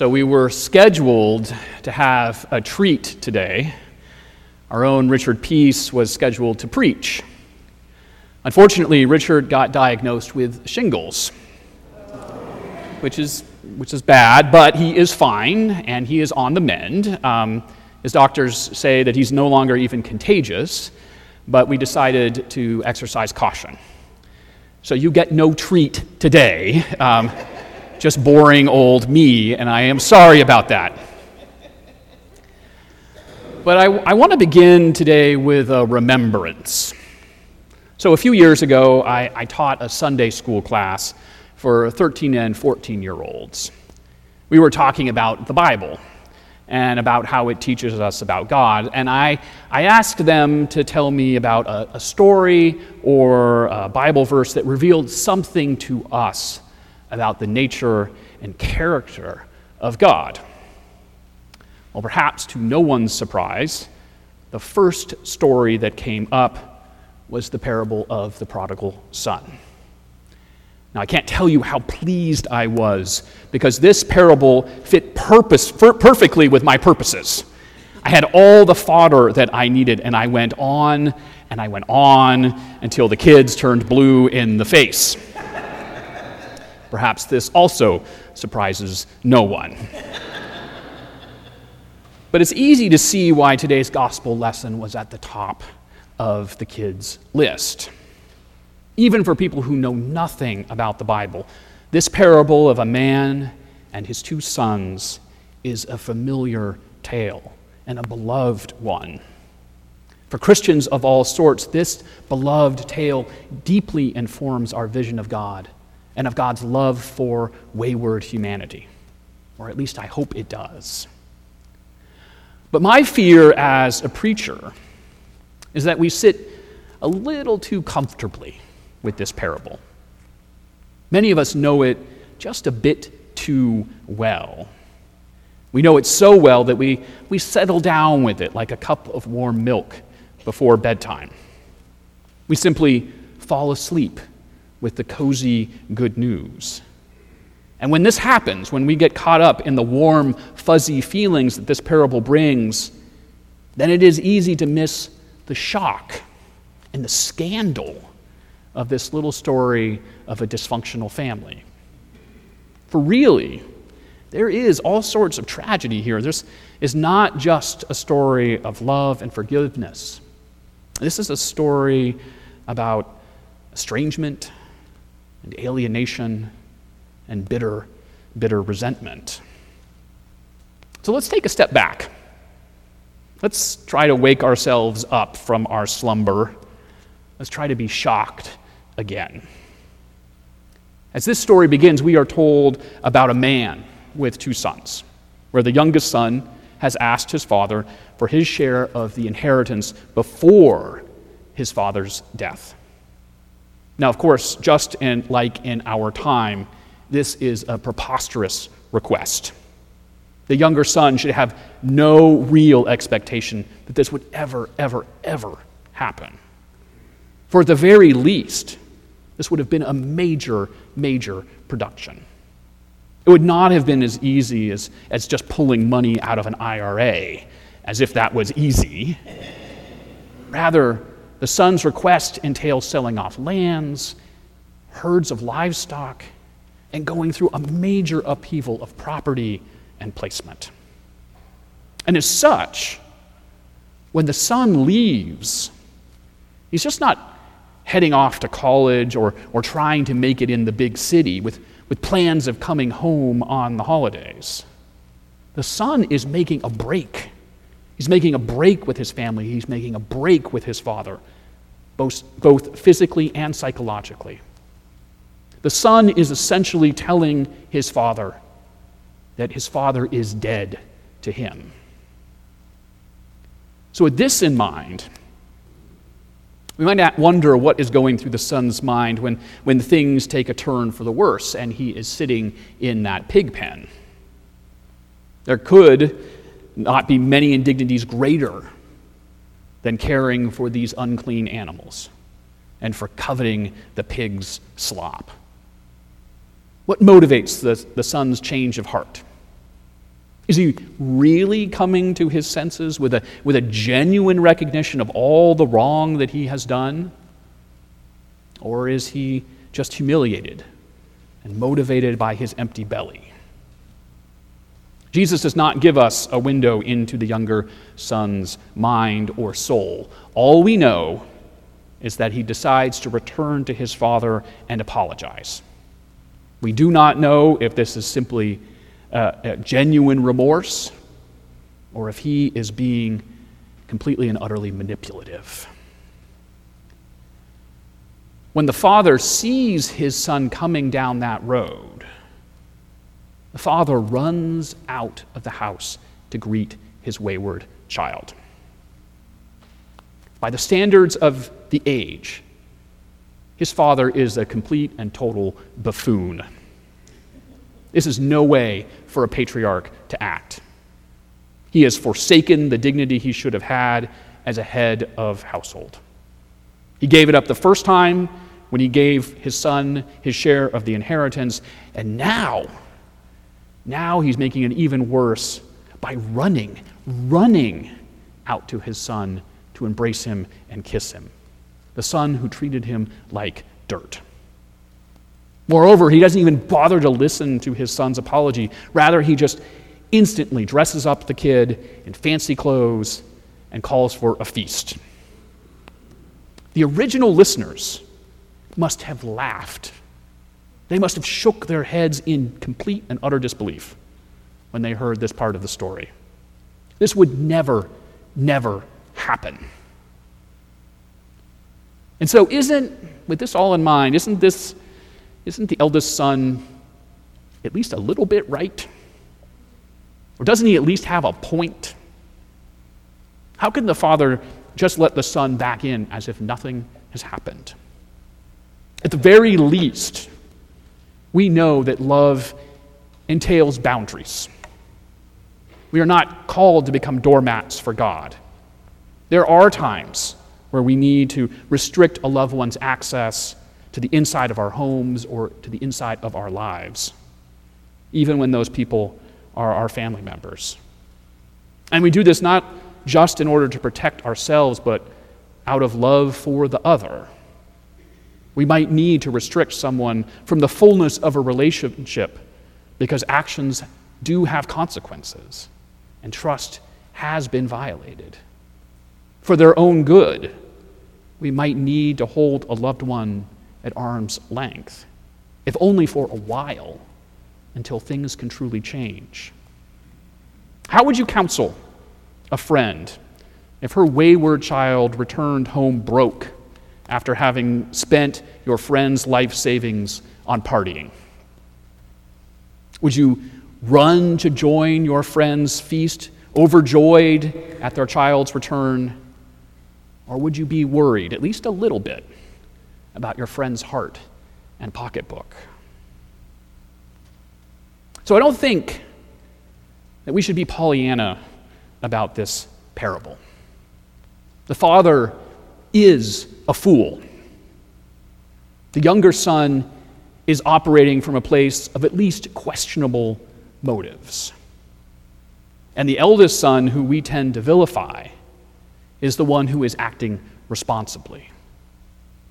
So we were scheduled to have a treat today. Our own Richard Peace was scheduled to preach. Unfortunately, Richard got diagnosed with shingles, which is, which is bad, but he is fine and he is on the mend. Um, his doctors say that he's no longer even contagious, but we decided to exercise caution. So you get no treat today. Um, just boring old me, and I am sorry about that. But I, I want to begin today with a remembrance. So, a few years ago, I, I taught a Sunday school class for 13 and 14 year olds. We were talking about the Bible and about how it teaches us about God. And I, I asked them to tell me about a, a story or a Bible verse that revealed something to us about the nature and character of God. Well, perhaps to no one's surprise, the first story that came up was the parable of the prodigal son. Now, I can't tell you how pleased I was because this parable fit purpose, perfectly with my purposes. I had all the fodder that I needed, and I went on and I went on until the kids turned blue in the face. Perhaps this also surprises no one. but it's easy to see why today's gospel lesson was at the top of the kids' list. Even for people who know nothing about the Bible, this parable of a man and his two sons is a familiar tale and a beloved one. For Christians of all sorts, this beloved tale deeply informs our vision of God and of God's love for wayward humanity. Or at least I hope it does. But my fear as a preacher is that we sit a little too comfortably with this parable. Many of us know it just a bit too well. We know it so well that we, we settle down with it like a cup of warm milk before bedtime. We simply fall asleep with the cozy good news. And when this happens, when we get caught up in the warm, fuzzy feelings that this parable brings, then it is easy to miss the shock and the scandal of this little story of a dysfunctional family. For really, there is all sorts of tragedy here. This is not just a story of love and forgiveness. This is a story about estrangement and alienation and bitter, bitter resentment. So let's take a step back. Let's try to wake ourselves up from our slumber. Let's try to be shocked again. As this story begins, we are told about a man with two sons, where the youngest son has asked his father for his share of the inheritance before his father's death. Now, of course, just in, like in our time, this is a preposterous request. The younger son should have no real expectation that this would ever, ever, ever happen. For at the very least, this would have been a major, major production. It would not have been as easy as, as just pulling money out of an IRA, as if that was easy. Rather, the son's request entails selling off lands, herds of livestock, and going through a major upheaval of property and placement. And as such, when the son leaves, he's just not heading off to college or, or trying to make it in the big city with, with plans of coming home on the holidays. The son is making a break He's making a break with his family, he's making a break with his father, both, both physically and psychologically. The son is essentially telling his father that his father is dead to him. So, with this in mind, we might wonder what is going through the son's mind when, when things take a turn for the worse and he is sitting in that pig pen. There could not be many indignities greater than caring for these unclean animals and for coveting the pig's slop. What motivates the, the son's change of heart? Is he really coming to his senses with a, with a genuine recognition of all the wrong that he has done? Or is he just humiliated and motivated by his empty belly? Jesus does not give us a window into the younger son's mind or soul. All we know is that he decides to return to his father and apologize. We do not know if this is simply uh, genuine remorse or if he is being completely and utterly manipulative. When the father sees his son coming down that road, the father runs out of the house to greet his wayward child. By the standards of the age, his father is a complete and total buffoon. This is no way for a patriarch to act. He has forsaken the dignity he should have had as a head of household. He gave it up the first time when he gave his son his share of the inheritance, and now, now he's making it even worse by running, running out to his son to embrace him and kiss him. The son who treated him like dirt. Moreover, he doesn't even bother to listen to his son's apology. Rather, he just instantly dresses up the kid in fancy clothes and calls for a feast. The original listeners must have laughed. They must have shook their heads in complete and utter disbelief when they heard this part of the story. This would never, never happen. And so, isn't, with this all in mind, isn't this isn't the eldest son at least a little bit right? Or doesn't he at least have a point? How can the father just let the son back in as if nothing has happened? At the very least, we know that love entails boundaries. We are not called to become doormats for God. There are times where we need to restrict a loved one's access to the inside of our homes or to the inside of our lives, even when those people are our family members. And we do this not just in order to protect ourselves, but out of love for the other. We might need to restrict someone from the fullness of a relationship because actions do have consequences and trust has been violated. For their own good, we might need to hold a loved one at arm's length, if only for a while, until things can truly change. How would you counsel a friend if her wayward child returned home broke after having spent your friend's life savings on partying? Would you run to join your friend's feast, overjoyed at their child's return? Or would you be worried, at least a little bit, about your friend's heart and pocketbook. So I don't think that we should be Pollyanna about this parable. The father is a fool. The younger son is operating from a place of at least questionable motives. And the eldest son, who we tend to vilify, is the one who is acting responsibly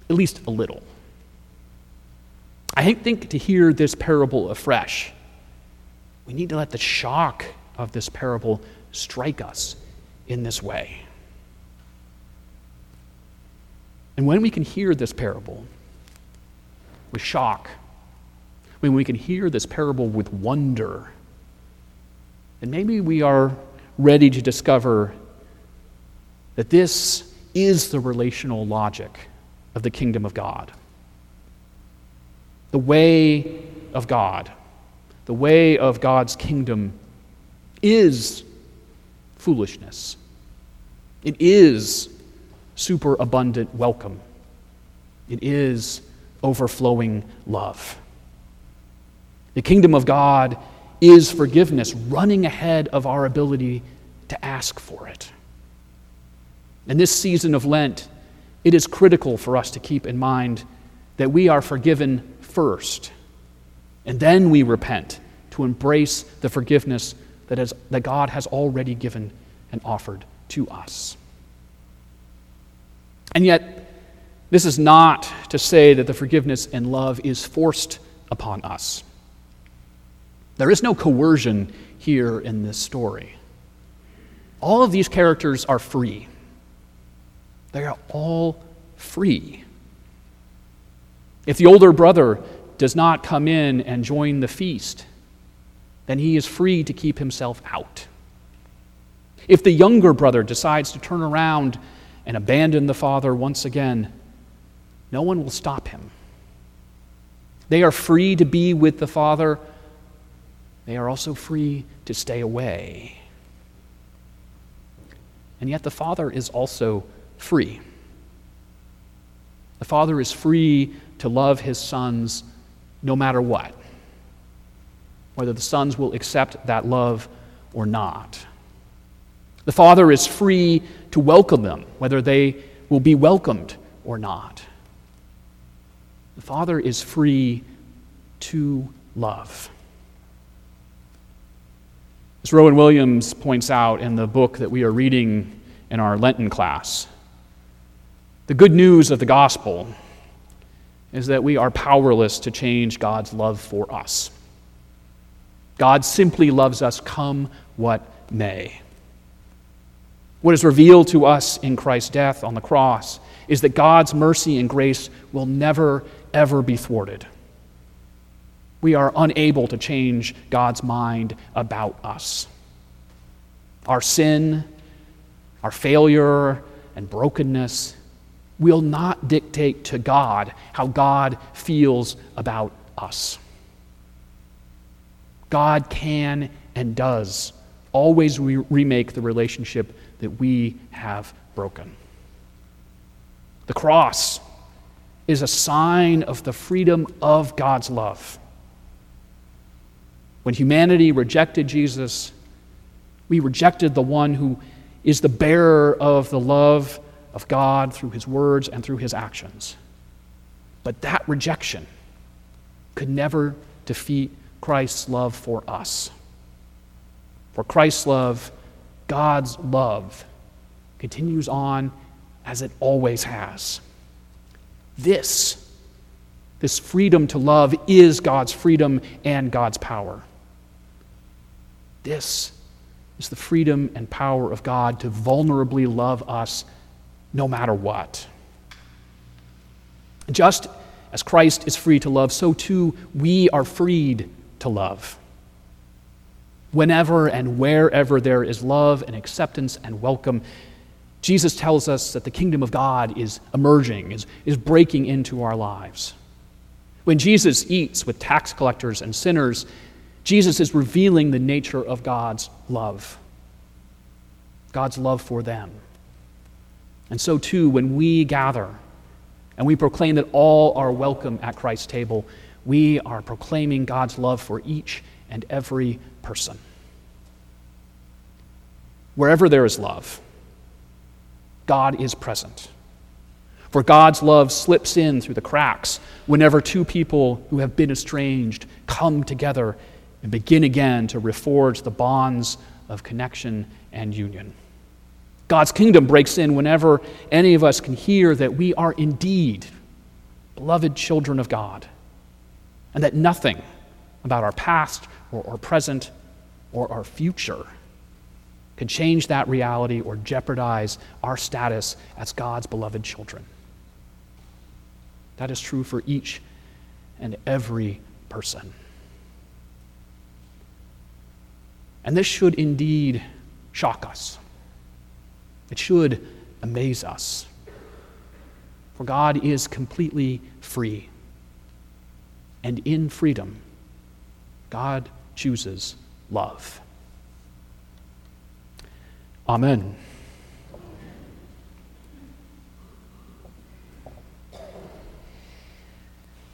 at least a little. I think to hear this parable afresh, we need to let the shock of this parable strike us in this way. And when we can hear this parable with shock, when we can hear this parable with wonder, then maybe we are ready to discover that this is the relational logic of the kingdom of God. The way of God, the way of God's kingdom is foolishness. It is superabundant welcome. It is overflowing love. The kingdom of God is forgiveness, running ahead of our ability to ask for it. In this season of Lent it is critical for us to keep in mind that we are forgiven first, and then we repent to embrace the forgiveness that, is, that God has already given and offered to us. And yet, this is not to say that the forgiveness and love is forced upon us. There is no coercion here in this story. All of these characters are free. They are all free. If the older brother does not come in and join the feast, then he is free to keep himself out. If the younger brother decides to turn around and abandon the father once again, no one will stop him. They are free to be with the father, they are also free to stay away. And yet the father is also free. The father is free to love his sons no matter what, whether the sons will accept that love or not. The father is free to welcome them, whether they will be welcomed or not. The father is free to love. As Rowan Williams points out in the book that we are reading in our Lenten class, the good news of the gospel is that we are powerless to change God's love for us. God simply loves us, come what may. What is revealed to us in Christ's death on the cross is that God's mercy and grace will never, ever be thwarted. We are unable to change God's mind about us. Our sin, our failure, and brokenness will not dictate to God how God feels about us. God can and does always re- remake the relationship that we have broken. The cross is a sign of the freedom of God's love. When humanity rejected Jesus, we rejected the one who is the bearer of the love of God through his words and through his actions. But that rejection could never defeat Christ's love for us. For Christ's love, God's love, continues on as it always has. This, this freedom to love, is God's freedom and God's power. This is the freedom and power of God to vulnerably love us no matter what. Just as Christ is free to love, so too we are freed to love. Whenever and wherever there is love and acceptance and welcome, Jesus tells us that the kingdom of God is emerging, is, is breaking into our lives. When Jesus eats with tax collectors and sinners, Jesus is revealing the nature of God's love, God's love for them. And so, too, when we gather and we proclaim that all are welcome at Christ's table, we are proclaiming God's love for each and every person. Wherever there is love, God is present. For God's love slips in through the cracks whenever two people who have been estranged come together and begin again to reforge the bonds of connection and union. God's kingdom breaks in whenever any of us can hear that we are indeed beloved children of God, and that nothing about our past or our present or our future can change that reality or jeopardize our status as God's beloved children. That is true for each and every person. And this should indeed shock us. It should amaze us. For God is completely free. And in freedom, God chooses love. Amen.